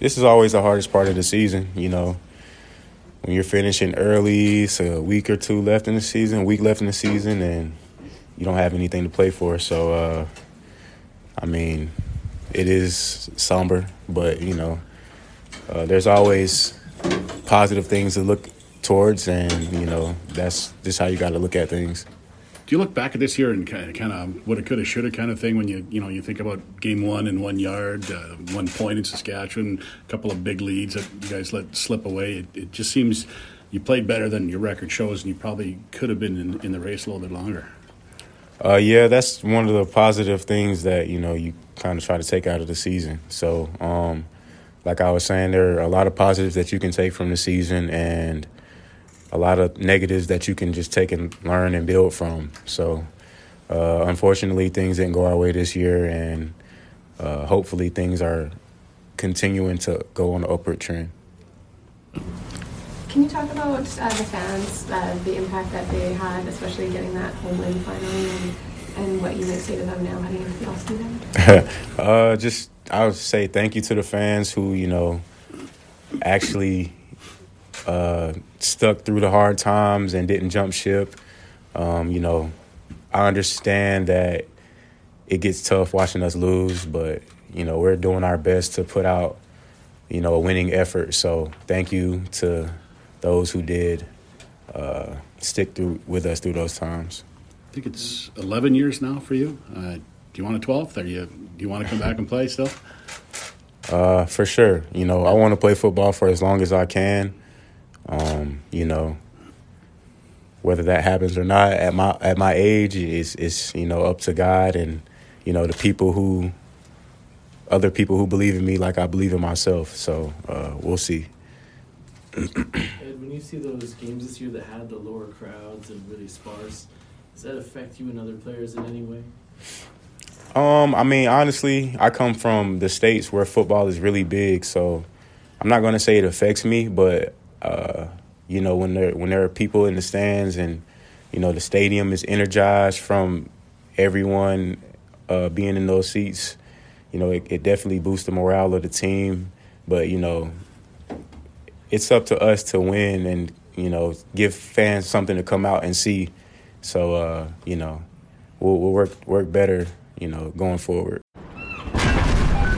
this is always the hardest part of the season. You know, when you're finishing early, it's a week or two left in the season, week left in the season, and you don't have anything to play for. So, uh, I mean, it is somber, but you know, uh, there's always positive things to look towards, and you know, that's just how you got to look at things. Do you look back at this year and kind of, kind of what it could have, should have kind of thing when you you know you think about game one and one yard, uh, one point in Saskatchewan, a couple of big leads that you guys let slip away. It, it, just seems you played better than your record shows, and you probably could have been in, in the race a little bit longer. Uh, yeah, that's one of the positive things that you know you kind of try to take out of the season. So, um, like I was saying, there are a lot of positives that you can take from the season, and a lot of negatives that you can just take and learn and build from. So, uh, unfortunately, things didn't go our way this year, and uh, hopefully, things are continuing to go on the upward trend. Can you talk about uh, the fans, uh, the impact that they had, especially getting that home win finally, and, and what you might say to them now heading into the offseason? uh, just I would say thank you to the fans who you know actually uh, stuck through the hard times and didn't jump ship. Um, you know, I understand that it gets tough watching us lose, but you know we're doing our best to put out you know a winning effort. So thank you to those who did uh, stick through with us through those times. I think it's 11 years now for you. Uh, do you want a 12th? Are you do you want to come back and play still? Uh, for sure. You know, I want to play football for as long as I can. Um, you know, whether that happens or not at my at my age is is you know up to God and you know the people who other people who believe in me like I believe in myself. So uh, we'll see. Ed, when you see those games this year that had the lower crowds and really sparse, does that affect you and other players in any way? Um, I mean, honestly, I come from the states where football is really big, so I'm not going to say it affects me, but uh, you know, when there when there are people in the stands and you know the stadium is energized from everyone uh, being in those seats, you know, it, it definitely boosts the morale of the team. But you know, it's up to us to win and you know give fans something to come out and see. So uh, you know, we'll, we'll work work better, you know, going forward.